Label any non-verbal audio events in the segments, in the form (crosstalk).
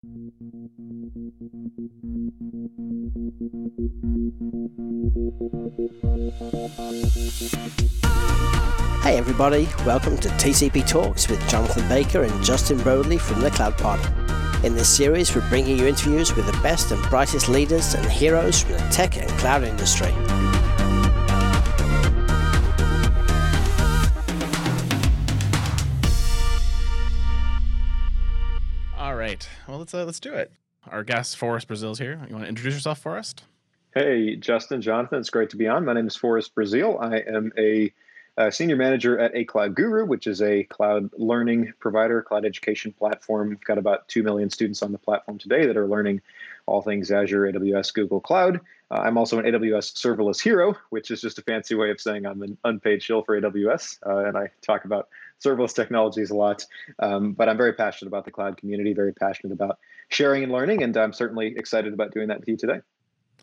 Hey everybody, welcome to TCP Talks with Jonathan Baker and Justin Brodley from the Cloud Pod. In this series, we're bringing you interviews with the best and brightest leaders and heroes from the tech and cloud industry. Right. Well, let's uh, let's do it. Our guest Forrest Brazeal's here. You want to introduce yourself, Forrest? Hey, Justin, Jonathan, it's great to be on. My name is Forrest Brazeal. I am a, a, senior manager at A Cloud Guru, which is a cloud learning provider, cloud education platform. We've got about 2 million students on the platform today that are learning all things Azure, AWS, Google Cloud. Uh, I'm also an AWS serverless hero, which is just a fancy way of saying I'm an unpaid shill for AWS. Uh, and I talk about serverless technologies a lot. Um, but I'm very passionate about the cloud community, very passionate about sharing and learning. And I'm certainly excited about doing that with you today.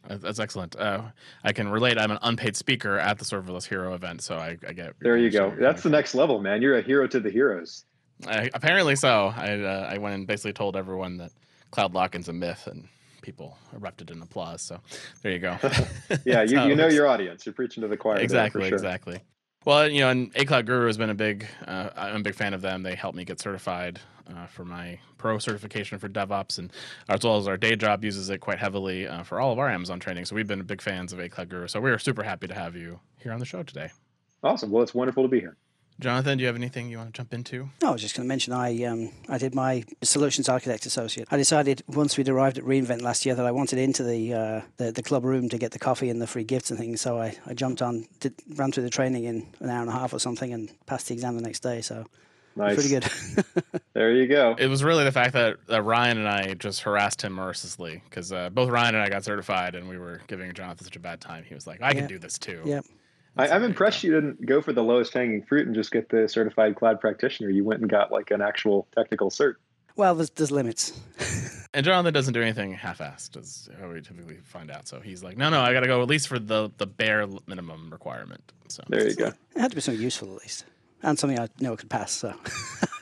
That's excellent. Uh, I can relate. I'm an unpaid speaker at the Serverless Hero event, so I, I get. There you go. That's the next level, man. You're a hero to the heroes. I, apparently so. I uh, I went and basically told everyone that cloud lockin's a myth, and people erupted in applause. So there you go. (laughs) yeah, you, (laughs) you know your audience. You're preaching to the choir. Exactly. Sure. Exactly. Well, you know, and A Cloud Guru has been a big. Uh, I'm a big fan of them. They helped me get certified uh, for my pro certification for DevOps, and as well as our day job uses it quite heavily uh, for all of our Amazon training. So we've been big fans of A Cloud Guru. So we are super happy to have you here on the show today. Awesome. Well, it's wonderful to be here. Jonathan, do you have anything you want to jump into? No, I was just going to mention I um, I did my solutions architect associate. I decided once we'd arrived at reInvent last year that I wanted into the, uh, the the club room to get the coffee and the free gifts and things. So I, I jumped on, did, ran through the training in an hour and a half or something, and passed the exam the next day. So nice. pretty good. (laughs) there you go. It was really the fact that, that Ryan and I just harassed him mercilessly because uh, both Ryan and I got certified, and we were giving Jonathan such a bad time. He was like, "I yeah. can do this too." Yep. I, am impressed you didn't go for the lowest hanging fruit and just get the certified cloud practitioner. You went and got like an actual technical cert. Well, there's, there's limits. (laughs) and Jonathan doesn't do anything half-assed, as how we typically find out. So he's like, no, no, I got to go at least for the the bare minimum requirement. So there you go. It had to be something useful at least, and something I know I could pass. So,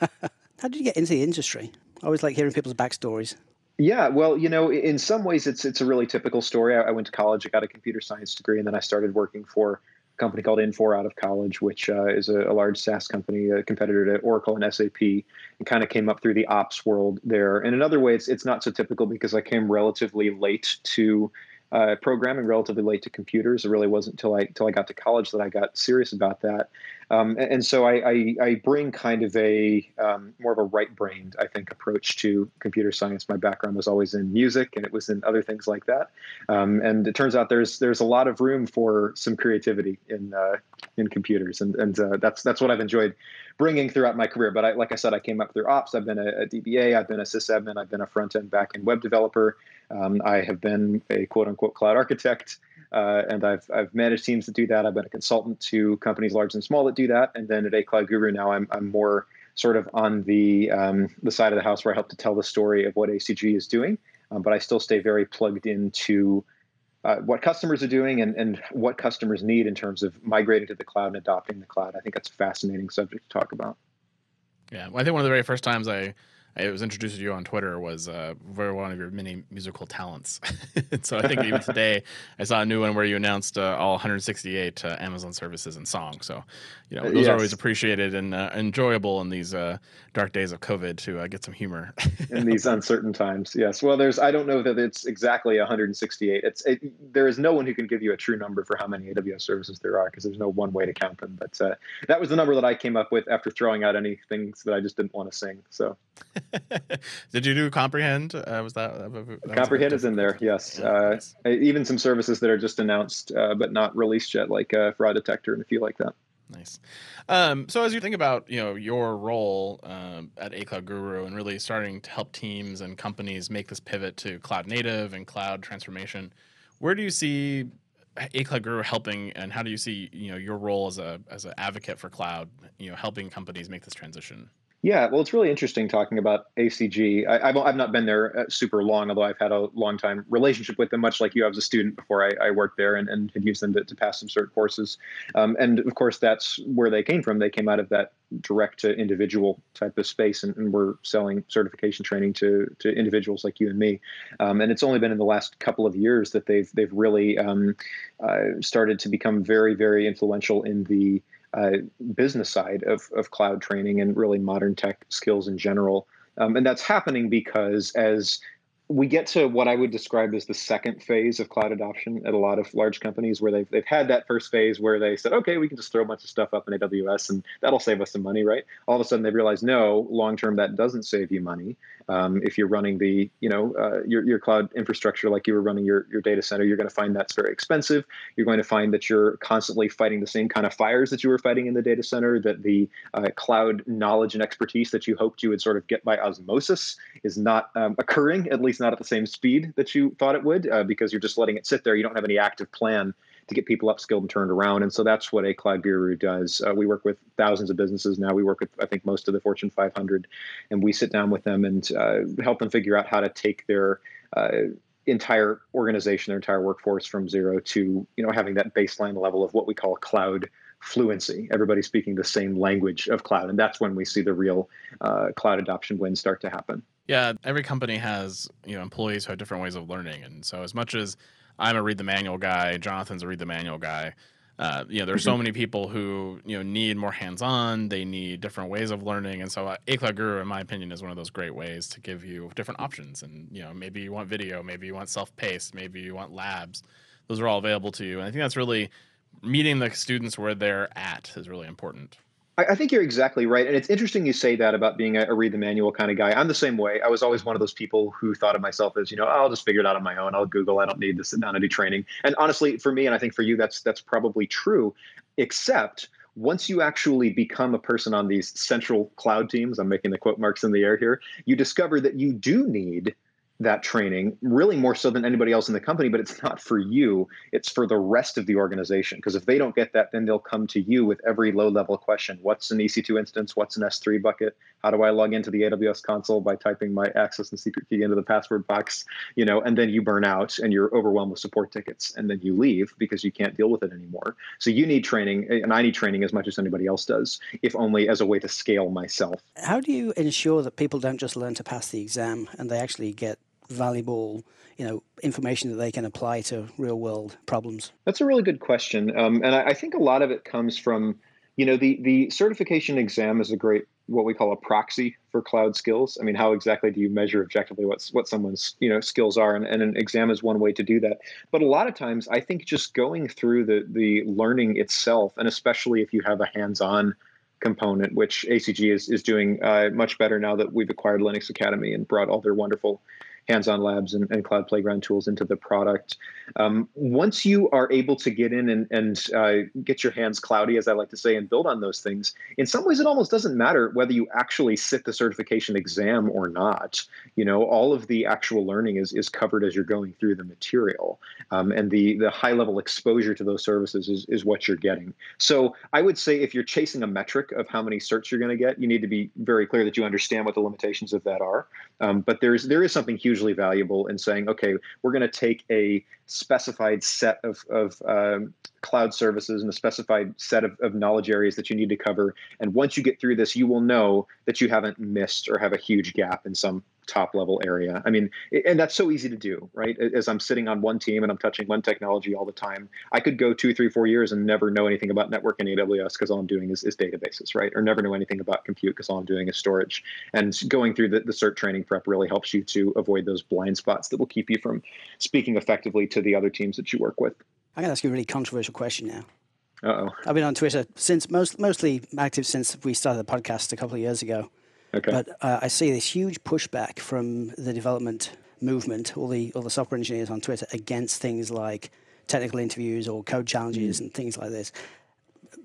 (laughs) how did you get into the industry? I always like hearing people's backstories. Yeah, well, you know, in some ways, it's it's a really typical story. I, I went to college, I got a computer science degree, and then I started working for company called Infor out of college, which uh, is a, a, large SaaS company, a competitor to Oracle and SAP, and kind of came up through the ops world there. And in other ways, it's not so typical because I came relatively late to uh, programming, relatively late to computers. It really wasn't until I until I got to college that I got serious about that. Um, and, so I, I, I, bring kind of a um, more of a right-brained, I think, approach to computer science. My background was always in music, and it was in other things like that. Um, and it turns out there's there's a lot of room for some creativity in uh, in computers, and and uh, that's that's what I've enjoyed bringing throughout my career. But I, like I said, I came up through ops. I've been a, a DBA. I've been a sysadmin. I've been a front end, back end web developer. Um, I have been a quote unquote cloud architect. Uh, and I've, I've managed teams that do that. I've been a consultant to companies large and small that do that. And then at A Cloud Guru now, I'm, I'm more sort of on the um, the side of the house where I help to tell the story of what ACG is doing. Um, but I still stay very plugged into uh, what customers are doing and, and what customers need in terms of migrating to the cloud and adopting the cloud. I think that's a fascinating subject to talk about. Yeah, well, I think one of the very first times I I was introduced to you on Twitter was uh, very one of your many musical talents. (laughs) so I think even today I saw a new one where you announced uh, all 168 uh, Amazon services and songs. So you know those yes. are always appreciated and uh, enjoyable in these uh, dark days of COVID to uh, get some humor (laughs) in these uncertain times. Yes. Well, there's I don't know that it's exactly 168. It's it, there is no one who can give you a true number for how many AWS services there are because there's no one way to count them. But that was the number that I came up with after throwing out any things that I just didn't want to sing. So. (laughs) Did you do comprehend? Uh, was that, that comprehend was is in there? Yes. Yeah, uh. Even some services that are just announced uh, but not released yet, like uh, fraud detector and a few like that. Nice. Um, so as you think about you know your role um, at A Cloud Guru and really starting to help teams and companies make this pivot to cloud native and cloud transformation, where do you see A Cloud Guru helping, and how do you see you know your role as a as an advocate for cloud, you know, helping companies make this transition? Yeah, well, it's really interesting talking about ACG. I, have I've not been there uh, super long, although I've had a long time relationship with them, much like you. I was a student before I, I worked there and, and had used them to, to pass some cert courses. Um, and of course, that's where they came from. They came out of that direct to individual type of space and, and we're selling certification training to to individuals like you and me um, and it's only been in the last couple of years that they've they've really um, uh, started to become very very influential in the uh, business side of, of cloud training and really modern tech skills in general. Um, and that's happening because as we get to what I would describe as the second phase of cloud adoption at a lot of large companies where they've, they've had that first phase where they said, okay, we can just throw a bunch of stuff up in AWS and that'll save us some money, right? All of a sudden they realize, no, long term, that doesn't save you money. Um, if you're running the, you know, uh, your, your cloud infrastructure like you were running your, your data center, you're going to find that's very expensive. You're going to find that you're constantly fighting the same kind of fires that you were fighting in the data center, that the uh, cloud knowledge and expertise that you hoped you would sort of get by osmosis is not um, occurring, at least least not at the same speed that you thought it would, uh, because you're just letting it sit there. You don't have any active plan to get people upskilled and turned around. And so that's what a cloud guru does. Uh, we work with thousands of businesses now. We work with, I think, most of the Fortune 500, and we sit down with them and uh, help them figure out how to take their uh, entire organization, their entire workforce from zero to you know having that baseline level of what we call cloud fluency. Everybody speaking the same language of cloud, and that's when we see the real uh, cloud adoption wins start to happen. Yeah, every company has you know employees who have different ways of learning, and so as much as I'm a read the manual guy, Jonathan's a read the manual guy. Uh, you know, there's so mm-hmm. many people who you know need more hands-on. They need different ways of learning, and so uh, A Cloud Guru, in my opinion, is one of those great ways to give you different options. And you know, maybe you want video, maybe you want self-paced, maybe you want labs. Those are all available to you, and I think that's really meeting the students where they're at is really important. I, I think you're exactly right. And it's interesting you say that about being a, a, read the manual kind of guy. I'm the same way. I was always one of those people who thought of myself as, you know, oh, I'll just figure it out on my own. I'll Google. I don't need to sit down and do training. And honestly, for me, and I think for you, that's that's probably true, except once you actually become a person on these central cloud teams, I'm making the quote marks in the air here, you discover that you do need that training really more so than anybody else in the company but it's (laughs) not for you. It's for the rest of the organization because if they don't get that then they'll come to you with every low level question. What's an ec2 instance? What's an s3 bucket? How do i log into the aws console by typing my access and secret key into the password box you know and then you burn out and you're overwhelmed with support tickets and then you leave because you can't deal with it anymore. So you need training and i need training as much as anybody else does if only as a way to scale myself. How do you ensure that people don't just learn to pass the exam and they actually get valuable you know information that they can apply to real world problems? That's a really good question. Um, and I, I, think a lot of it comes from you know the the certification exam is a great what we call a proxy for cloud skills. I mean how exactly do you measure objectively what's what someone's you know skills are? And, and an exam is one way to do that. But a lot of times i think just going through the the learning itself and especially if you have a hands-on component, which ACG is, is doing uh, much better now that we've acquired Linux Academy and brought all their wonderful hands-on labs and, and cloud playground tools into the product. Um, once you are able to get in and, and uh, get your hands cloudy, as I like to say, and build on those things, in some ways it almost doesn't matter whether you actually sit the certification exam or not. You know, all of the actual learning is, is covered as you're going through the material. Um, and the, the high level exposure to those services is, is what you're getting. So I would say if you're chasing a metric of how many certs you're going to get, you need to be very clear that you understand what the limitations of that are. Um, but there's there is something hugely valuable in saying, okay, we're going to take a specified set of, of um, cloud services and a specified set of, of knowledge areas that you need to cover. And once you get through this, you will know that you haven't missed or have a huge gap in some top level area. I mean, and that's so easy to do, right? As I'm sitting on one team and I'm touching one technology all the time, I could go two, three, four years and never know anything about network in AWS because all I'm doing is, is databases, right? Or never know anything about compute because all I'm doing is storage. And going through the, the cert training prep really helps you to avoid those blind spots that will keep you from speaking effectively to the other teams that you work with. I'm going to ask you a really controversial question now. Uh oh. I've been on Twitter since most mostly active since we started the podcast a couple of years ago. Okay. But uh, I see this huge pushback from the development movement, all the all the software engineers on Twitter against things like technical interviews or code challenges mm. and things like this.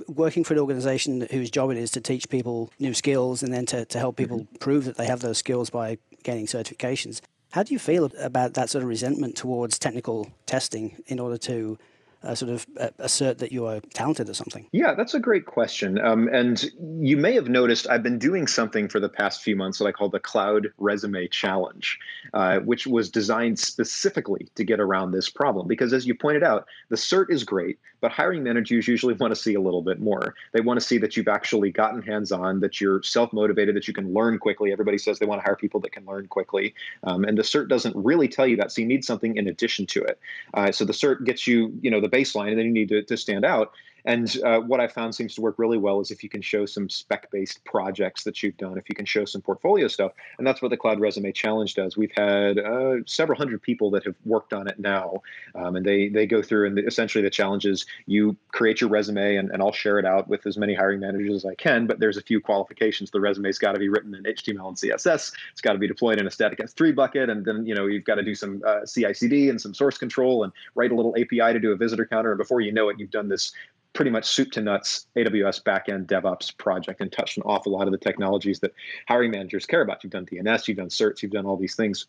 Working for an organization whose job it is to teach people new skills and then to, to help people mm-hmm. prove that they have those skills by gaining certifications. How do you feel about that sort of resentment towards technical testing in order to uh, sort of uh, assert that you are talented or something? Yeah, that's a great question. Um, and you may have noticed I've been doing something for the past few months that I call the Cloud Resume Challenge, uh, which was designed specifically to get around this problem. Because as you pointed out, the cert is great, but hiring managers usually want to see a little bit more. They want to see that you've actually gotten hands on, that you're self motivated, that you can learn quickly. Everybody says they want to hire people that can learn quickly. Um, and the cert doesn't really tell you that. So you need something in addition to it. Uh, so the cert gets you, you know, the baseline, and then you need to, to stand out. And uh, what I found seems to work really well is if you can show some spec based projects that you've done, if you can show some portfolio stuff. And that's what the Cloud Resume Challenge does. We've had uh, several hundred people that have worked on it now. Um, and they, they go through, and the, essentially the challenge is you create your resume, and, and I'll share it out with as many hiring managers as I can. But there's a few qualifications. The resume's got to be written in HTML and CSS, it's got to be deployed in a static S3 bucket. And then, you know, you've got to do some uh, CI CD and some source control and write a little API to do a visitor counter. And before you know it, you've done this pretty much soup to nuts AWS backend DevOps project and touched an awful lot of the technologies that hiring managers care about. You've done DNS, you've done certs, you've done all these things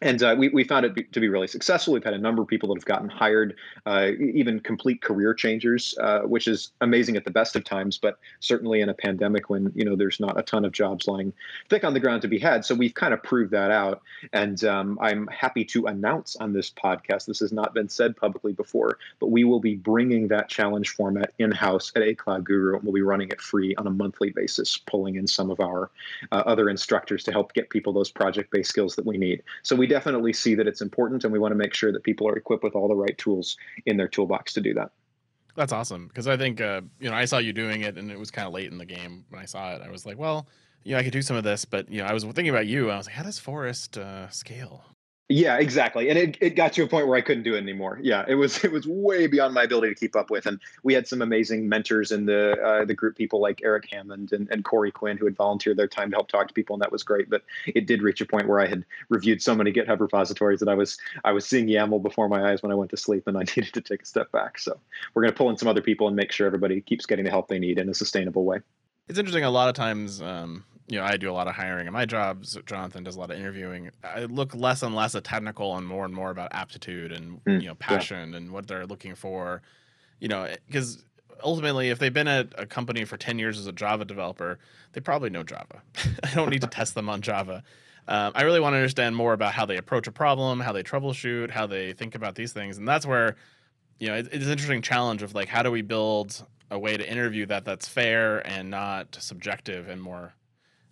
and uh, we, we found it be, to be really successful. We've had a number of people that have gotten hired, uh, even complete career changers, uh, which is amazing at the best of times, but certainly in a pandemic when you know there's not a ton of jobs lying thick on the ground to be had. So we've kind of proved that out, and um, I'm happy to announce on this podcast. This has not been said publicly before, but we will be bringing that challenge format in house at a Cloud Guru, and we'll be running it free on a monthly basis, pulling in some of our uh, other instructors to help get people those project-based skills that we need. So we definitely see that it's important, and we want to make sure that people are equipped with all the right tools in their toolbox to do that. That's awesome because I think uh, you know I saw you doing it, and it was kind of late in the game when I saw it. I was like, well, you know, I could do some of this, but you know, I was thinking about you. I was like, how does Forrest uh, scale? Yeah, exactly. And it, it got to a point where I couldn't do it anymore. Yeah, it was (laughs) it was way beyond my ability to keep up with. And we had some amazing mentors in the uh, the group, people like Eric Hammond and, and Corey Quinn, who had volunteered their time to help talk to people, and that was great. But it did reach a point where I had reviewed so many GitHub repositories that I was I was seeing YAML before my eyes when I went to sleep, and I (laughs) needed to take a step back. So we're going to pull in some other people and make sure everybody keeps getting the help they need in a sustainable way. It's interesting. A lot of times, um, you know, I do a lot of hiring in my jobs. Jonathan does a lot of interviewing. I look less and less at technical and more and more about aptitude and mm, you know passion yeah. and what they're looking for. You know, because ultimately, if they've been at a company for ten years as a Java developer, they probably know Java. (laughs) I don't need to test them on Java. Um, I really want to understand more about how they approach a problem, how they troubleshoot, how they think about these things, and that's where you know it, it's an interesting challenge of like how do we build a way to interview that that's fair and not subjective and more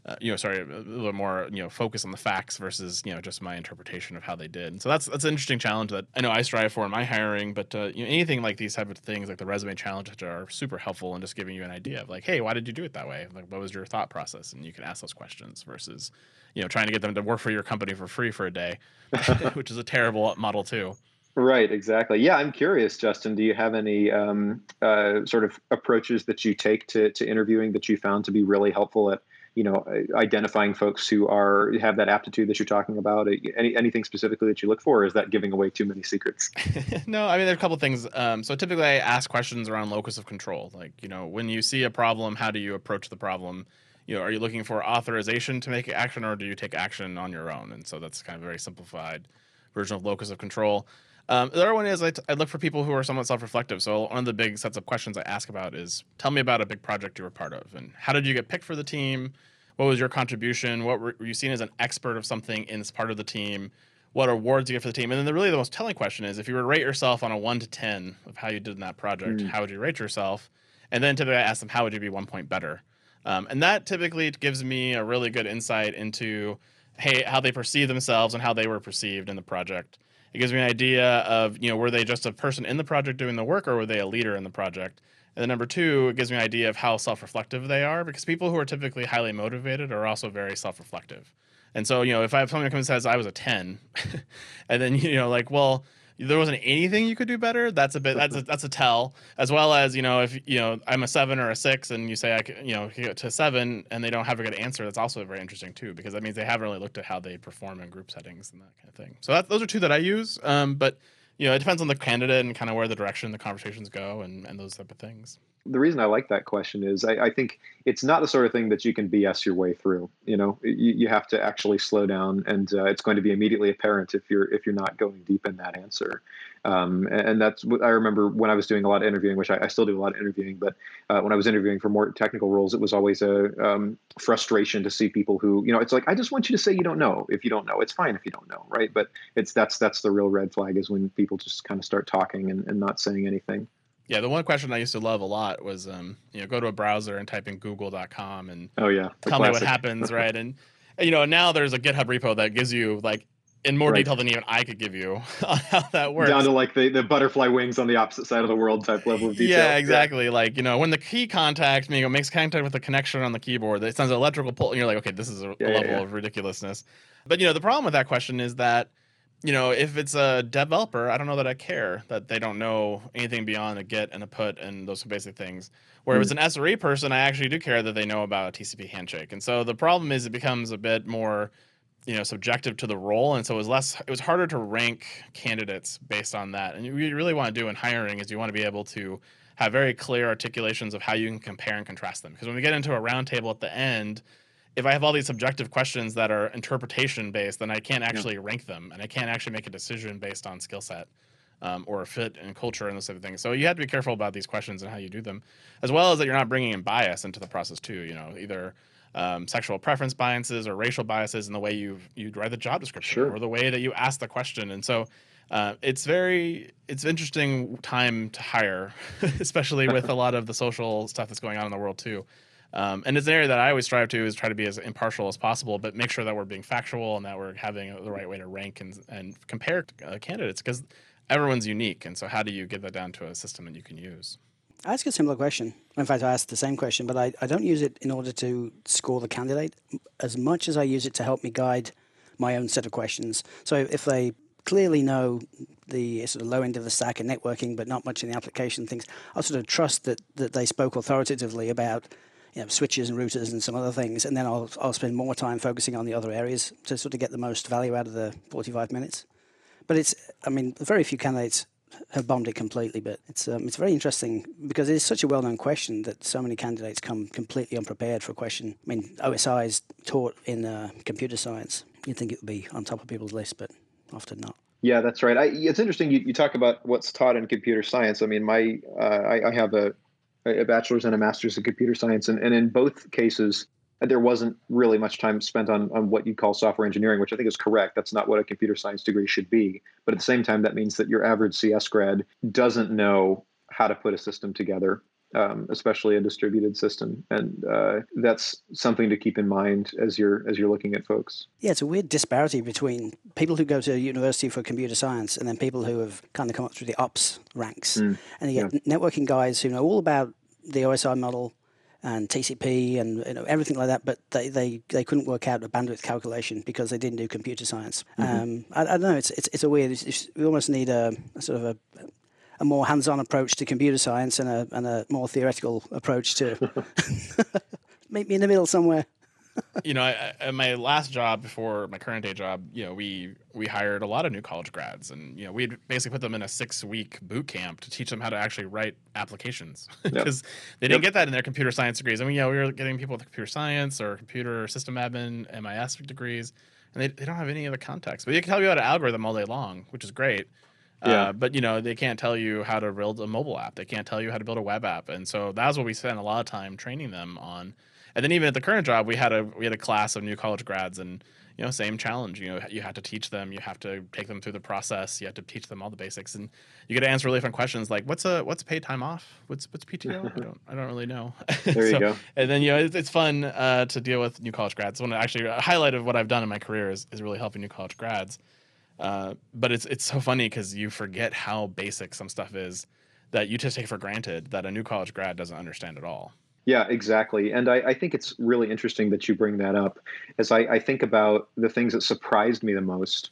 uh, you know, sorry, a little more, you know, focus on the facts versus, you know, just my interpretation of how they did. And so that's that's an interesting challenge that I know I strive for in my hiring. But uh, you know, anything like these type of things, like the resume challenge, which are super helpful in just giving you an idea of like, hey, why did you do it that way? Like, what was your thought process? And you can ask those questions versus, you know, trying to get them to work for your company for free for a day, (laughs) which is a terrible model too. Right, exactly. Yeah, I'm curious, Justin. Do you have any um, uh, sort of approaches that you take to, to interviewing that you found to be really helpful at you know identifying folks who are have that aptitude that you're talking about any, anything specifically that you look for is that giving away too many secrets? (laughs) No i mean there are a couple things um, so typically i ask questions around locus of control like you know when you see a problem how do you approach the problem? You know are you looking for authorization to make action or do you take action on your own? And so that's kind of a very simplified version of locus of control um, the other one is I, t- I look for people who are somewhat self-reflective. So one of the big sets of questions I ask about is, tell me about a big project you were part of, and how did you get picked for the team? What was your contribution? What were, were you seen as an expert of something in this part of the team? What awards you get for the team? And then the really the most telling question is, if you were to rate yourself on a one to ten of how you did in that project, mm. how would you rate yourself? And then typically I ask them, how would you be one point better? Um, and that typically gives me a really good insight into hey how they perceive themselves and how they were perceived in the project. It gives me an idea of, you know, were they just a person in the project doing the work or were they a leader in the project? And then number two, it gives me an idea of how self-reflective they are because people who are typically highly motivated are also very self-reflective. And so, you know, if I have someone who comes and says I was a 10, (laughs) and then, you know, like, well, there wasn't anything you could do better, that's a bit that's a, that's a tell. As well as you know, if you know I'm a seven or a six, and you say I could, you know to seven, and they don't have a good answer, that's also very interesting too, because that means they haven't really looked at how they perform in group settings and that kind of thing. So that, those are two that I use. Um, but you know, it depends on the candidate and kind of where the direction the conversations go and, and those type of things the reason I like that question is I, I, think it's not the sort of thing that you can BS your way through. You know, you, you have to actually slow down, and uh, it's going to be immediately apparent if you're if you're not going deep in that answer. Um, and that's what I remember when I was doing a lot of interviewing, which I, I still do a lot of interviewing. But uh, when I was interviewing for more technical roles, it was always a um, frustration to see people who, you know, it's like I just want you to say you don't know. If you don't know, it's fine if you don't know, right? But it's that's that's the real red flag is when people just kind of start talking and, and not saying anything. Yeah, the one question I used to love a lot was, um, you know, go to a browser and type in Google.com and oh yeah, tell classic. me what happens, (laughs) right? And you know, now there's a GitHub repo that gives you like in more right. detail than even I could give you (laughs) on how that works. Down to like the, the butterfly wings on the opposite side of the world type level of (laughs) detail. Yeah, exactly. Yeah. Like, you know, when the key contact you know, makes contact with the connection on the keyboard, it sends an electrical pull, and you're like, okay, this is a, yeah, a level yeah, of ridiculousness. But you know, the problem with that question is that you know, if it's a developer, I don't know that I care that they don't know anything beyond a get and a put and those basic things. Where mm. if it's hmm. an SRE person, I actually do care that they know about a TCP handshake. And so the problem is it becomes a bit more, you know, subjective to the role. And so it was less, it was harder to rank candidates based on that. And what you really want to do in hiring is you want to be able to have very clear articulations of how you can compare and contrast them. Because when we get into a roundtable at the end, if I have all these subjective questions that are interpretation based, then I can't actually yeah. rank them, and I can't actually make a decision based on skill set um, or fit and culture and those type of things. So you have to be careful about these questions and how you do them, as well as that you're not bringing in bias into the process too. You know, either um, sexual preference biases or racial biases in the way you you write the job description sure. or the way that you ask the question, and so. Uh, it's very it's interesting time to hire, (laughs) especially with a lot of the social stuff that's going on in the world too. Um, and it's an area that I always strive to is try to be as impartial as possible, but make sure that we're being factual and that we're having the right way to rank and, and compare uh, candidates because everyone's unique. And so, how do you get that down to a system that you can use? I ask a similar question. In fact, I ask the same question, but I, I don't use it in order to score the candidate as much as I use it to help me guide my own set of questions. So if they clearly know the sort of low end of the stack and networking, but not much in the application things, I'll sort of trust that, that they spoke authoritatively about you know, switches and routers and some other things, and then I'll I'll spend more time focusing on the other areas to sort of get the most value out of the 45 minutes. But it's, I mean, very few candidates have bombed it completely, but it's um, it's very interesting because it's such a well-known question that so many candidates come completely unprepared for a question. I mean, OSI is taught in uh, computer science. You'd think it would be on top of people's list, but often not. Yeah, that's right. I, it's interesting you, you talk about what's taught in computer science. I mean, my uh, I, I, have a a bachelor's and a master's in computer science. And, and in both cases, there wasn't really much time spent on, on what you call software engineering, which I think is correct. That's not what a computer science degree should be. But at the same time, that means that your average CS grad doesn't know how to put a system together, um, especially a distributed system, and uh, that's something to keep in mind as you're as you're looking at folks. Yeah, it's a weird disparity between people who go to university for computer science and then people who have kind of come up through the ops ranks, mm, and you get yeah. networking guys who know all about the OSI model and TCP and you know, everything like that, but they, they, they couldn't work out a bandwidth calculation because they didn't do computer science. Mm-hmm. Um, I, I, don't know. It's it's, it's a weird. It's, we almost need a, a sort of a, a more hands-on approach to computer science and a and a more theoretical approach to (laughs) meet me in the middle somewhere you know, I, I, my last job before my current day job, you know, we we hired a lot of new college grads, and you know, we'd basically put them in a six week boot camp to teach them how to actually write applications because (laughs) yep. they didn't yep. get that in their computer science degrees. I mean, yeah, we were getting people with computer science or computer system admin, MIS degrees, and they, they don't have any of the context. But you can tell you about an algorithm all day long, which is great. Yeah. Uh, but you know they can't tell you how to build a mobile app. They can't tell you how to build a web app, and so that's what we spent a lot of time training them on and then even at the current job, we had a we had a class of new college grads, and you know, same challenge. You know, you have to teach them, you have to take them through the process, you have to teach them all the basics, and you get to answer really fun questions like, "What's a what's paid time off? What's what's PTO? I don't (laughs) I don't really know." (laughs) There so, you go. And then you know, it's, it's fun uh, to deal with new college grads. One actually a highlight of what I've done in my career is is really helping new college grads. Uh, but it's it's so funny because you forget how basic some stuff is that you just take for granted that a new college grad doesn't understand at all. Yeah, exactly. And I, I, think it's really interesting that you bring that up as I, I think about the things that surprised me the most,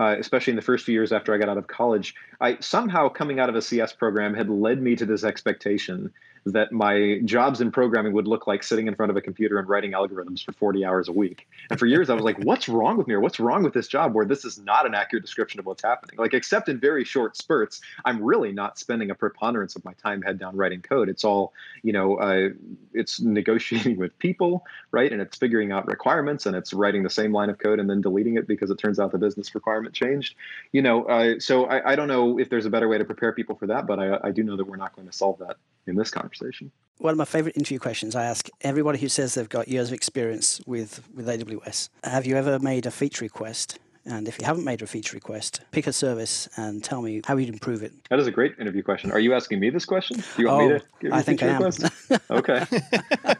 uh, especially in the first few years after I got out of college. I somehow coming out of a CS program had led me to this expectation that my jobs in programming would look like sitting in front of a computer and writing algorithms for 40 hours a week. And for years, I was like, what's wrong with me or what's wrong with this job where this is not an accurate description of what's happening? Like, except in very short spurts, I'm really not spending a preponderance of my time head down writing code. It's all, you know, uh, it's negotiating (laughs) with people, right? And it's figuring out requirements and it's writing the same line of code and then deleting it because it turns out the business requirement changed. You know, uh, so I, I, don't know if there's a better way to prepare people for that, but I, I do know that we're not going to solve that in this conversation. One of my favorite interview questions I ask everybody who says they've got years of experience with, with AWS Have you ever made a feature request? And if you haven't made a feature request, pick a service and tell me how you'd improve it. That is a great interview question. Are you asking me this question? Do you want oh, me to give you I think I am. (laughs) okay.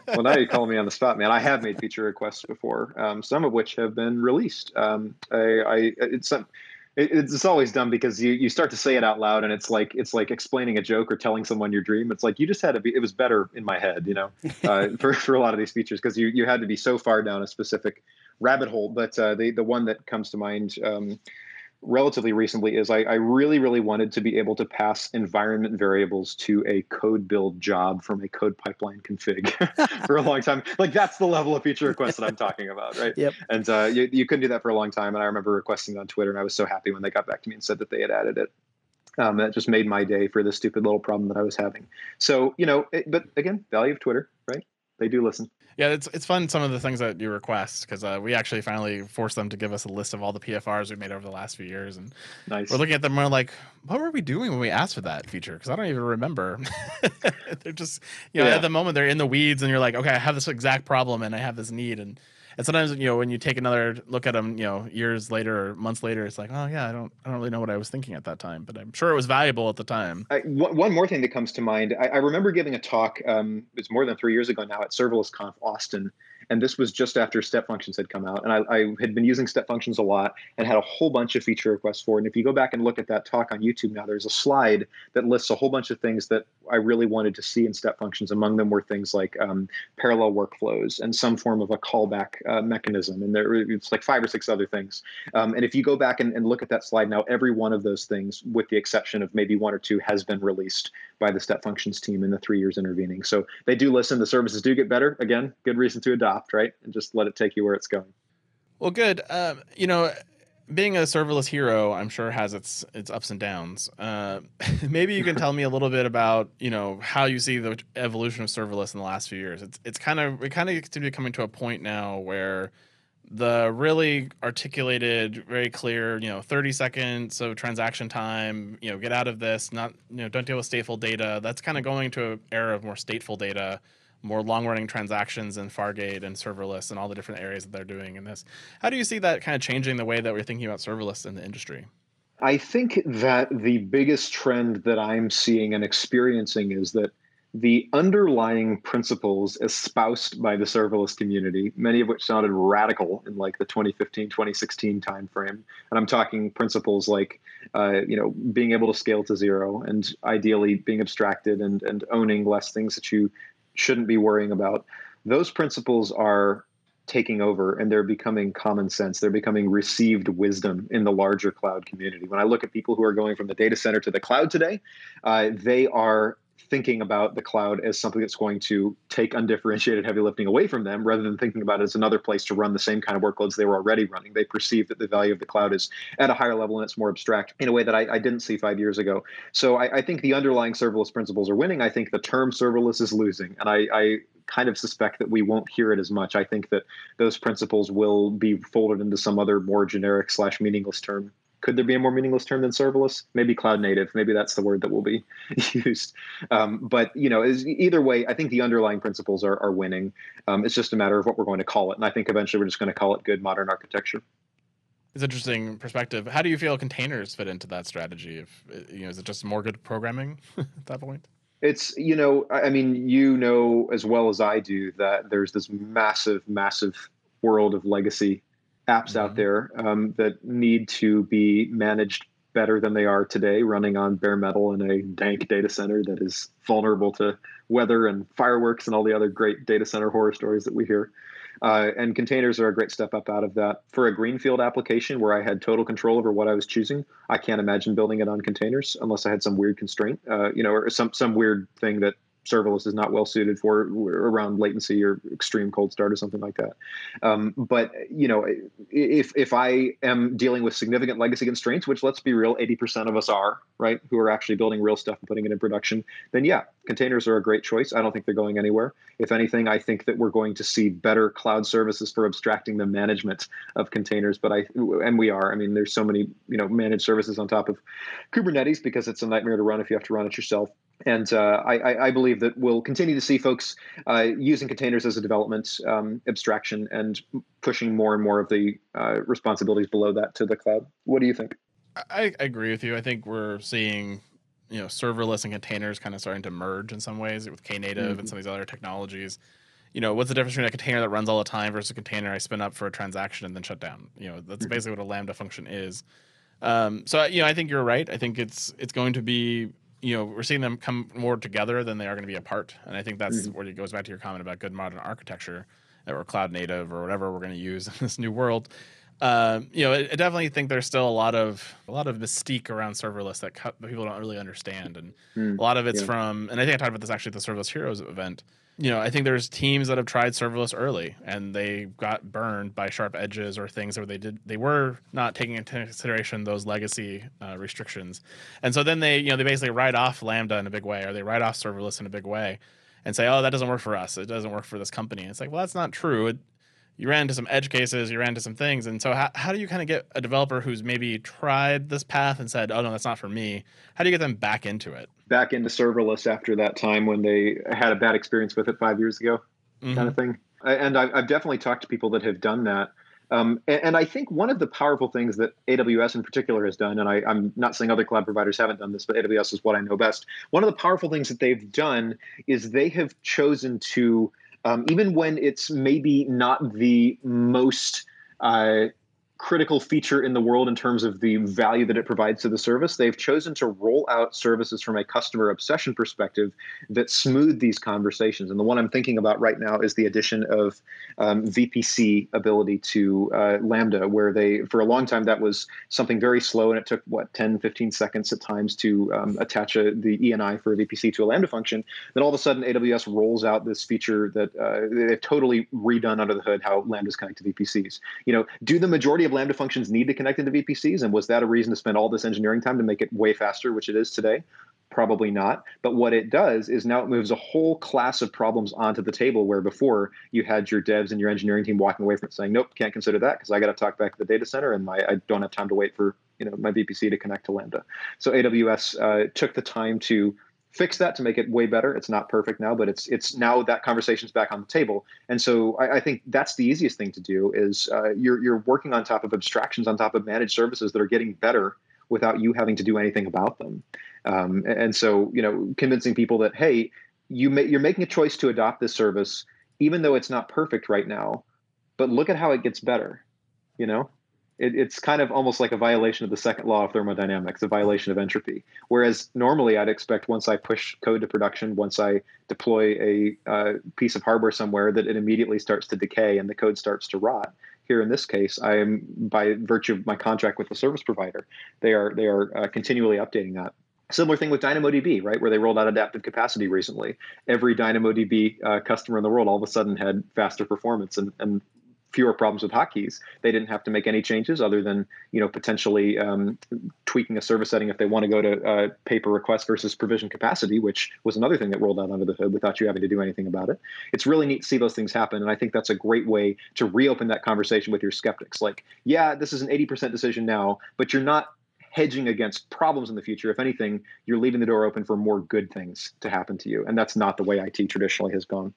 well, now you're calling me on the spot, man. I have made feature requests before, um, some of which have been released. Um, I, I, it's some it's always dumb because you, you start to say it out loud and it's like it's like explaining a joke or telling someone your dream. It's like you just had to be it was better in my head you know (laughs) uh, for, for a lot of these features because you, you had to be so far down a specific rabbit hole. But uh, the, the one that comes to mind um, relatively recently is I, I, really, really wanted to be able to pass environment variables to a code build job from a code pipeline config (laughs) for a long time. Like that's the level of feature request that I'm talking about, right? Yep. And uh, you, you couldn't do that for a long time. And I remember requesting it on Twitter, and I was so happy when they got back to me and said that they had added it. Um, that just made my day for this stupid little problem that I was having. So you know, it, but again, value of Twitter, right? They do listen. Yeah, it's it's fun some of the things that you request because uh, we actually finally forced them to give us a list of all the PFRs we made over the last few years, and nice. we're looking at them. We're like, what were we doing when we asked for that feature? Because I don't even remember. (laughs) they're just you know yeah. at the moment they're in the weeds, and you're like, okay, I have this exact problem, and I have this need, and and sometimes you know when you take another look at them, you know, years later or months later, it's like, oh yeah, I don't, I don't really know what I was thinking at that time, but I'm sure it was valuable at the time. I, one more thing that comes to mind, I, I remember giving a talk. Um, it's more than three years ago now at Serverless Conf Austin, and this was just after step functions had come out. And I, I, had been using step functions a lot and had a whole bunch of feature requests for it. And if you go back and look at that talk on youtube now there's a slide that lists a whole bunch of things that i really wanted to see in step functions. Among them were things like um, parallel workflows and some form of a callback uh, mechanism. And there it's like five or six other things. Um, and if you go back and, and look at that slide now every one of those things with the exception of maybe one or two has been released by the step functions team in the three years intervening. So they do listen. The services do get better. Again good reason to adopt right? And just let it take you where it's going. Well, good. Um, you know, being a serverless hero, I'm sure has its its ups and downs. Uh, (laughs) maybe you can tell me a little bit about you know how you see the evolution of serverless in the last few years. It's it's kind of it kind of seems to be coming to a point now where the really articulated, very clear, you know, 30 seconds of transaction time, you know, get out of this, not, you know, don't deal with stateful data. That's kind of going to an era of more stateful data more long running transactions and Fargate and serverless and all the different areas that they're doing in this. How do you see that kind of changing the way that we're thinking about serverless in the industry? I think that the biggest trend that I'm seeing and experiencing is that the underlying principles espoused by the serverless community, many of which sounded radical in like the 2015, 2016 timeframe. And I'm talking principles like, uh, you know, being able to scale to zero and ideally being abstracted and, and owning less things that you shouldn't be worrying about. Those principles are taking over and they're becoming common sense. They're becoming received wisdom in the larger cloud community. When I look at people who are going from the data center to the cloud today, uh, they are thinking about the cloud as something that's going to take undifferentiated heavy lifting away from them rather than thinking about it as another place to run the same kind of workloads they were already running. They perceive that the value of the cloud is at a higher level and it's more abstract in a way that I, I didn't see five years ago. So I, I, think the underlying serverless principles are winning. I think the term serverless is losing. And I, I kind of suspect that we won't hear it as much. I think that those principles will be folded into some other more generic slash meaningless term could there be a more meaningless term than serverless? Maybe cloud native. Maybe that's the word that will be (laughs) used. Um, but you know, is, either way, I think the underlying principles are, are winning. Um, it's just a matter of what we're going to call it, and I think eventually we're just going to call it good modern architecture. It's interesting perspective. How do you feel containers fit into that strategy? If you know, is it just more good programming (laughs) at that point? It's you know, I mean, you know as well as I do that there's this massive, massive world of legacy apps mm-hmm. out there um, that need to be managed better than they are today, running on bare metal in a dank data center that is vulnerable to weather and fireworks and all the other great data center horror stories that we hear. Uh, and containers are a great step up out of that. For a greenfield application where I had total control over what I was choosing, I can't imagine building it on containers unless I had some weird constraint, uh, you know, or some some weird thing that serverless is not well suited for around latency or extreme cold start or something like that. Um, but you know, if if I am dealing with significant legacy constraints, which let's be real, 80% of us are, right, who are actually building real stuff and putting it in production, then yeah, containers are a great choice. I don't think they're going anywhere. If anything, I think that we're going to see better cloud services for abstracting the management of containers. But I and we are. I mean, there's so many you know managed services on top of Kubernetes because it's a nightmare to run if you have to run it yourself. And uh, I, I, believe that we'll continue to see folks uh, using containers as a development um, abstraction and pushing more and more of the uh, responsibilities below that to the cloud. What do you think? I, I agree with you. I think we're seeing you know serverless and containers kind of starting to merge in some ways with Knative mm-hmm. and some of these other technologies. You know, what's the difference between a container that runs all the time versus a container I spin up for a transaction and then shut down? You know, that's mm-hmm. basically what a Lambda function is. Um, so you know, I think you're right. I think it's it's going to be you know we're seeing them come more together than they are going to be apart, and I think that's mm-hmm. where it goes back to your comment about good modern architecture or cloud native or whatever we're going to use (laughs) in this new world. Um, you know, I, I, definitely think there's still a lot of a lot of mystique around serverless that, people don't really understand, and mm, a lot of it's yeah. from. And I think I talked about this actually at the Serverless Heroes event. You know, I think there's teams that have tried serverless early and they got burned by sharp edges or things where they did they were not taking into consideration those legacy uh, restrictions, and so then they you know they basically write off Lambda in a big way or they write off serverless in a big way and say, oh, that doesn't work for us. It doesn't work for this company. And it's like, well, that's not true. It, you ran into some edge cases, you ran into some things. And so, how, how do you kind of get a developer who's maybe tried this path and said, oh, no, that's not for me? How do you get them back into it? Back into serverless after that time when they had a bad experience with it five years ago, mm-hmm. kind of thing. And I've definitely talked to people that have done that. Um, and, I think one of the powerful things that AWS in particular has done, and I, am not saying other cloud providers haven't done this, but AWS is what I know best. One of the powerful things that they've done is they have chosen to um, even when it's maybe not the most uh, critical feature in the world in terms of the value that it provides to the service. They've chosen to roll out services from a customer obsession perspective that smooth these conversations. And the one I'm thinking about right now is the addition of um, VPC ability to uh, Lambda, where they, for a long time, that was something very slow and it took, what, 10, 15 seconds at times to um, attach a, the ENI for a VPC to a Lambda function. Then all of a sudden, AWS rolls out this feature that uh, they've totally redone under the hood how Lambdas connect to VPCs. You know, do the majority of Lambda functions need to connect into VPCs? And was that a reason to spend all this engineering time to make it way faster, which it is today? Probably not. But what it does is now it moves a whole class of problems onto the table where before you had your devs and your engineering team walking away from it saying, nope, can't consider that because I got to talk back to the data center and my, I don't have time to wait for you know my VPC to connect to Lambda. So AWS uh, took the time to fix that to make it way better. It's not perfect now, but it's it's now that conversation's back on the table. And so I, I think that's the easiest thing to do is uh, you're you're working on top of abstractions on top of managed services that are getting better without you having to do anything about them. Um, and so you know, convincing people that hey, you may, you're making a choice to adopt this service, even though it's not perfect right now, but look at how it gets better. You know, it, it's kind of almost like a violation of the second law of thermodynamics, a violation of entropy. Whereas normally I'd expect once I push code to production, once I deploy a uh, piece of hardware somewhere, that it immediately starts to decay and the code starts to rot. Here in this case, I am by virtue of my contract with the service provider, they are they are uh, continually updating that. Similar thing with DynamoDB, right, where they rolled out adaptive capacity recently. Every DynamoDB uh, customer in the world all of a sudden had faster performance, and, and fewer problems with hotkeys. They didn't have to make any changes other than you know potentially um, tweaking a service setting if they want to go to uh, pay per request versus provision capacity, which was another thing that rolled out under the hood without you having to do anything about it. It's really neat to see those things happen, and I think that's a great way to reopen that conversation with your skeptics. Like, yeah, this is an 80% decision now, but you're not hedging against problems in the future. If anything, you're leaving the door open for more good things to happen to you, and that's not the way IT traditionally has gone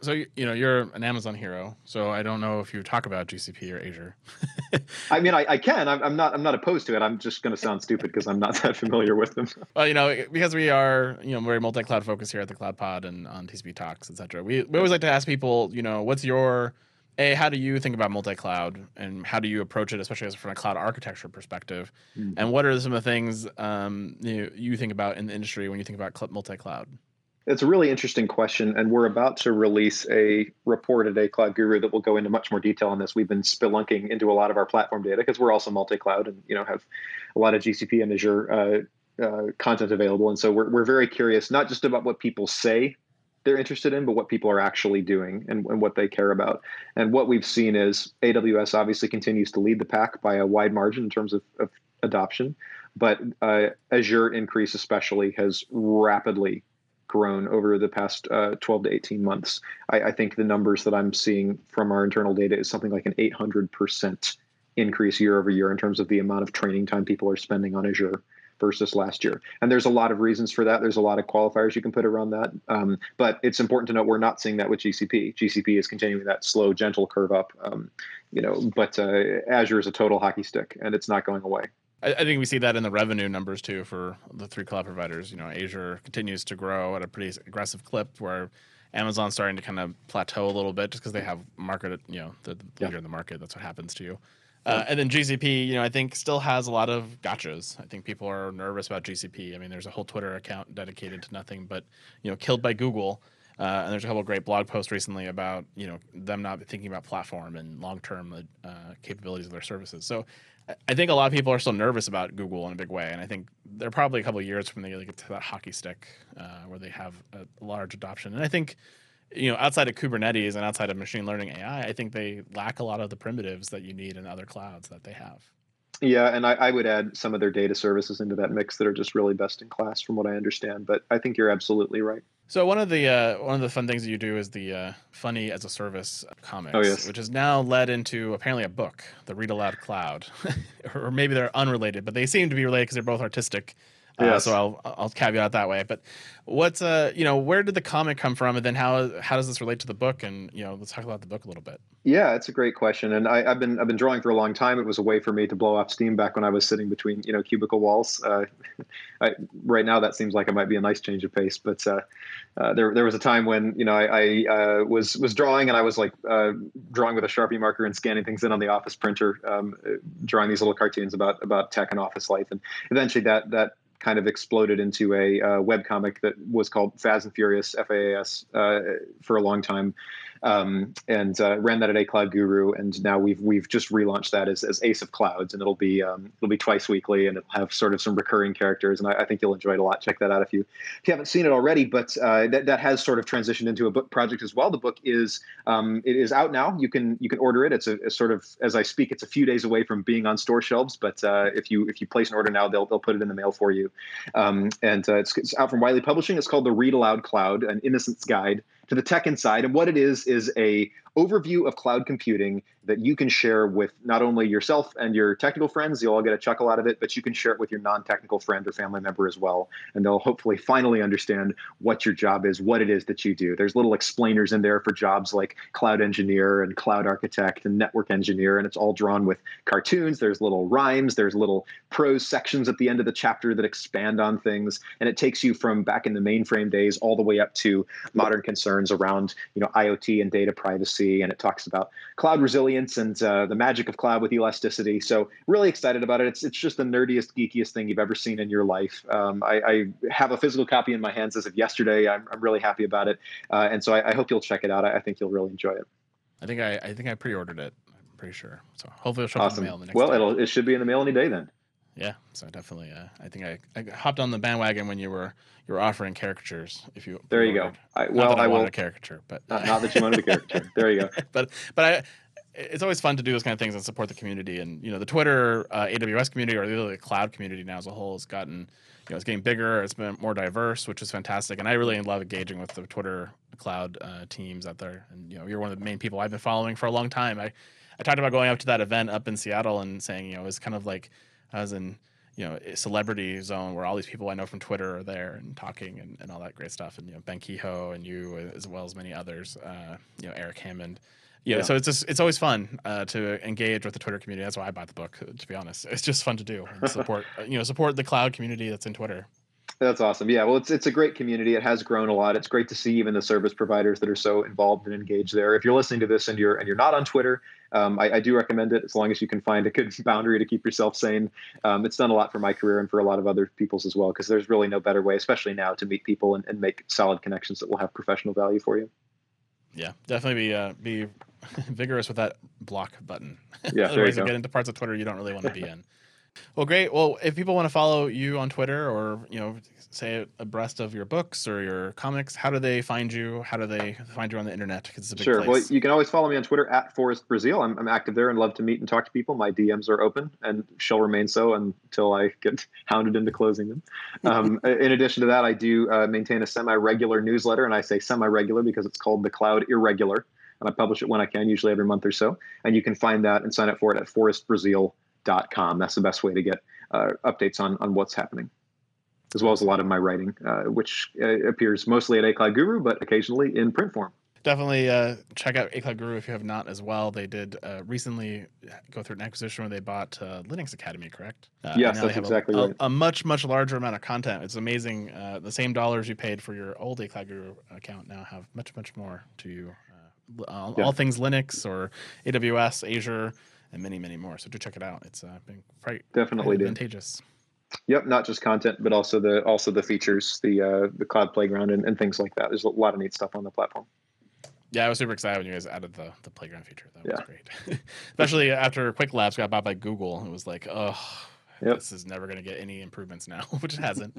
so you know you're an Amazon hero, so I don't know if you talk about GCP or Azure. (laughs) I mean, I, I can. I'm, I'm, not. I'm not opposed to it. I'm just going to sound stupid because I'm not (laughs) that familiar with them. (laughs) Well, you know, because we are you know very multi-cloud focused here at the Cloud Pod and on TCP Talks, etc. We we always like to ask people, you know, what's your a how do you think about multi-cloud and how do you approach it especially from a cloud architecture perspective mm-hmm. and what are some of the things um, you, you think about in the industry when you think about multi-cloud it's a really interesting question, and we're about to release a report at a Cloud Guru that will go into much more detail on this. We've been spelunking into a lot of our platform data because we're also multi-cloud and you know have a lot of GCP and Azure uh, uh, content available, and so we're we're very curious not just about what people say they're interested in, but what people are actually doing and, and what they care about. And what we've seen is AWS obviously continues to lead the pack by a wide margin in terms of, of adoption, but uh, Azure increase especially has rapidly grown over the past uh, 12 to 18 months. I, I, think the numbers that I'm seeing from our internal data is something like an 800% increase year over year in terms of the amount of training time people are spending on Azure versus last year. And there's a lot of reasons for that. There's a lot of qualifiers you can put around that. Um, but it's important to note we're not seeing that with GCP. GCP is continuing that slow, gentle curve up. Um, you know, but uh, Azure is a total hockey stick, and it's not going away. I, I think we see that in the revenue numbers too for the three cloud providers. You know, Azure continues to grow at a pretty aggressive clip where Amazon's starting to kind of plateau a little bit just because they have market, you know, the, the leader in the market. That's what happens to you. Uh, and then GCP, you know, I think still has a lot of gotchas. I think people are nervous about GCP. I mean, there's a whole Twitter account dedicated to nothing but, you know, killed by Google. Uh, and there's a couple of great blog posts recently about, you know, them not thinking about platform and long-term uh, capabilities of their services. So I think a lot of people are still nervous about Google in a big way, and I think they're probably a couple of years from they get to that hockey stick uh, where they have a large adoption. And I think, you know, outside of Kubernetes and outside of machine learning AI, I think they lack a lot of the primitives that you need in other clouds that they have. Yeah, and I, I, would add some of their data services into that mix that are just really best in class, from what I understand. But I think you're absolutely right. So one of the uh, one of the fun things that you do is the uh, funny as a service comics, oh, yes. which is now led into apparently a book, the Read Aloud Cloud, (laughs) or maybe they're unrelated, but they seem to be related because they're both artistic. Uh, so I'll I'll caveat that way. But what's uh you know where did the comic come from, and then how how does this relate to the book? And you know let's talk about the book a little bit. Yeah, it's a great question, and I, have been I've been drawing for a long time. It was a way for me to blow off steam back when I was sitting between you know cubicle walls. Uh, (laughs) I, right now, that seems like it might be a nice change of pace, but uh, uh, there there was a time when you know I, I uh, was was drawing and I was like uh, drawing with a sharpie marker and scanning things in on the office printer, um, drawing these little cartoons about about tech and office life, and eventually that that kind of exploded into a uh, web comic that was called FaaS and Furious FAAS uh, for a long time um, and uh, ran that at A Cloud Guru. And now we've we've just relaunched that as, as Ace of Clouds, and it'll be um, it'll be twice weekly, and it'll have sort of some recurring characters. And I, I, think you'll enjoy it a lot. Check that out if you if you haven't seen it already. But uh, that that has sort of transitioned into a book project as well. The book is um, it is out now. You can you can order it. It's a, a, sort of as I speak, it's a few days away from being on store shelves. But uh, if you if you place an order now, they'll they'll put it in the mail for you. Um, and uh, it's, it's out from Wiley Publishing. It's called the Read Aloud Cloud: An Innocent's Guide to the tech inside. And what it is is a overview of cloud computing that you can share with not only yourself and your technical friends, you'll all get a chuckle out of it, but you can share it with your non technical friend or family member as well. And they'll hopefully finally understand what your job is, what it is that you do. There's little explainers in there for jobs like cloud engineer and cloud architect and network engineer, and it's all drawn with cartoons. There's little rhymes, there's little prose sections at the end of the chapter that expand on things. And it takes you from back in the mainframe days all the way up to modern concerns around you know IoT and data privacy. And it talks about cloud resilience resilience and uh, the magic of cloud with elasticity. So really excited about it. It's it's just the nerdiest, geekiest thing you've ever seen in your life. Um, I, I, have a physical copy in my hands as of yesterday. I'm, I'm really happy about it, uh, and so I, I, hope you'll check it out. I, I, think you'll really enjoy it. I think I, I think I pre-ordered it. I'm pretty sure. So hopefully it'll show awesome. in the mail the next. Well, day. it'll it should be in the mail any day then. Yeah, so definitely. Uh, I think I, I hopped on the bandwagon when you were you were offering caricatures. If you there, you ordered. go. I, well, not I, I wanted a caricature, but not, not that you wanted a caricature. (laughs) There you go. but but I it's always fun to do those kind of things and support the community. And you know, the Twitter uh, AWS community or the cloud community now as a whole has gotten, you know, it's getting bigger. It's been more diverse, which is fantastic. And I really love engaging with the Twitter cloud uh, teams out there. And you know, you're one of the main people I've been following for a long time. I I talked about going up to that event up in Seattle and saying, you know, it's kind of like I was in you know celebrity zone where all these people I know from Twitter are there and talking and, and all that great stuff. And you know, Ben Kehoe and you as well as many others. Uh, you know, Eric Hammond yeah, so it's just it's always fun uh, to engage with the Twitter community. That's why I bought the book. To be honest, it's just fun to do and support (laughs) you know support the cloud community that's in Twitter. That's awesome. Yeah, well, it's it's a great community. It has grown a lot. It's great to see even the service providers that are so involved and engaged there. If you're listening to this and you're and you're not on Twitter, um, I, I, do recommend it as long as you can find a good (laughs) boundary to keep yourself sane. Um, it's done a lot for my career and for a lot of other people's as well because there's really no better way, especially now, to meet people and, and make solid connections that will have professional value for you. Yeah, definitely be uh, be (laughs) vigorous with that block button. Yeah, (laughs) Otherwise, you, you get into parts of Twitter you don't really want to be in. Well, great. Well, if people want to follow you on Twitter or you know say abreast of your books or your comics, how do they find you? How do they find you on the internet? Because it's a big sure. place. Well, you can always follow me on Twitter at Forrest Brazeal. I'm, I'm active there and love to meet and talk to people. My DMs are open and shall remain so until I get (laughs) hounded into closing them. Um, (laughs) in addition to that, I do uh, maintain a semi-regular newsletter, and I say semi-regular because it's called the Cloud Irregular, and I publish it when I can, usually every month or so. And you can find that and sign up for it at forrestbrazeal.com. That's the best way to get uh, updates on on what's happening as well as a lot of my writing, uh, which uh, appears mostly at A Cloud Guru, but occasionally in print form. Definitely uh, check out A Cloud Guru if you have not as well. They did uh, recently go through an acquisition where they bought uh, Linux Academy, correct? Uh, yes, that's exactly a, right. A, a much, much larger amount of content. It's amazing. Uh, the same dollars you paid for your old A Cloud Guru account now have much, much more to you. Uh, all, Yeah. all things Linux or AWS, Azure, and many, many more. So do check it out. It's uh, been quite, Definitely quite advantageous. Yep, not just content, but also the also the features, the uh, the cloud playground, and, and things like that. There's a lot of neat stuff on the platform. Yeah, I was super excited when you guys added the, the playground feature. That was Yeah. great. (laughs) Especially after Qwiklabs got bought by Google. It was like, oh, Yep. this is never going to get any improvements now, (laughs) which it hasn't.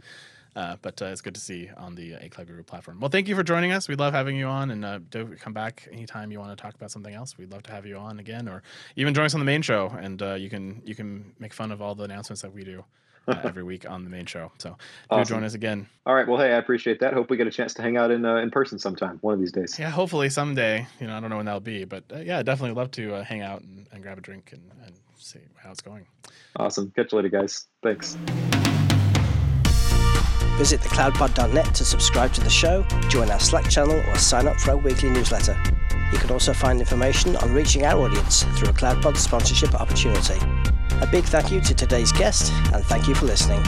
Uh, but uh, it's good to see on the A Cloud Guru platform. Well, thank you for joining us. We love having you on, and uh, do come back anytime you want to talk about something else. We'd love to have you on again, or even join us on the main show, and uh, you can you can make fun of all the announcements that we do uh, (laughs) every week on the main show. So do join us again. All right, well, hey, I appreciate that. Hope we get a chance to hang out in uh, in person sometime one of these days. Yeah, hopefully someday. You know, I don't know when that'll be, but uh, yeah, definitely love to uh, hang out and, and grab a drink and, and see how it's going. Awesome. Catch you later, guys. Thanks. Visit thecloudpod.net to subscribe to the show, join our Slack channel, or sign up for our weekly newsletter. You can also find information on reaching our audience through a CloudPod sponsorship opportunity. A big thank you to today's guest, and thank you for listening.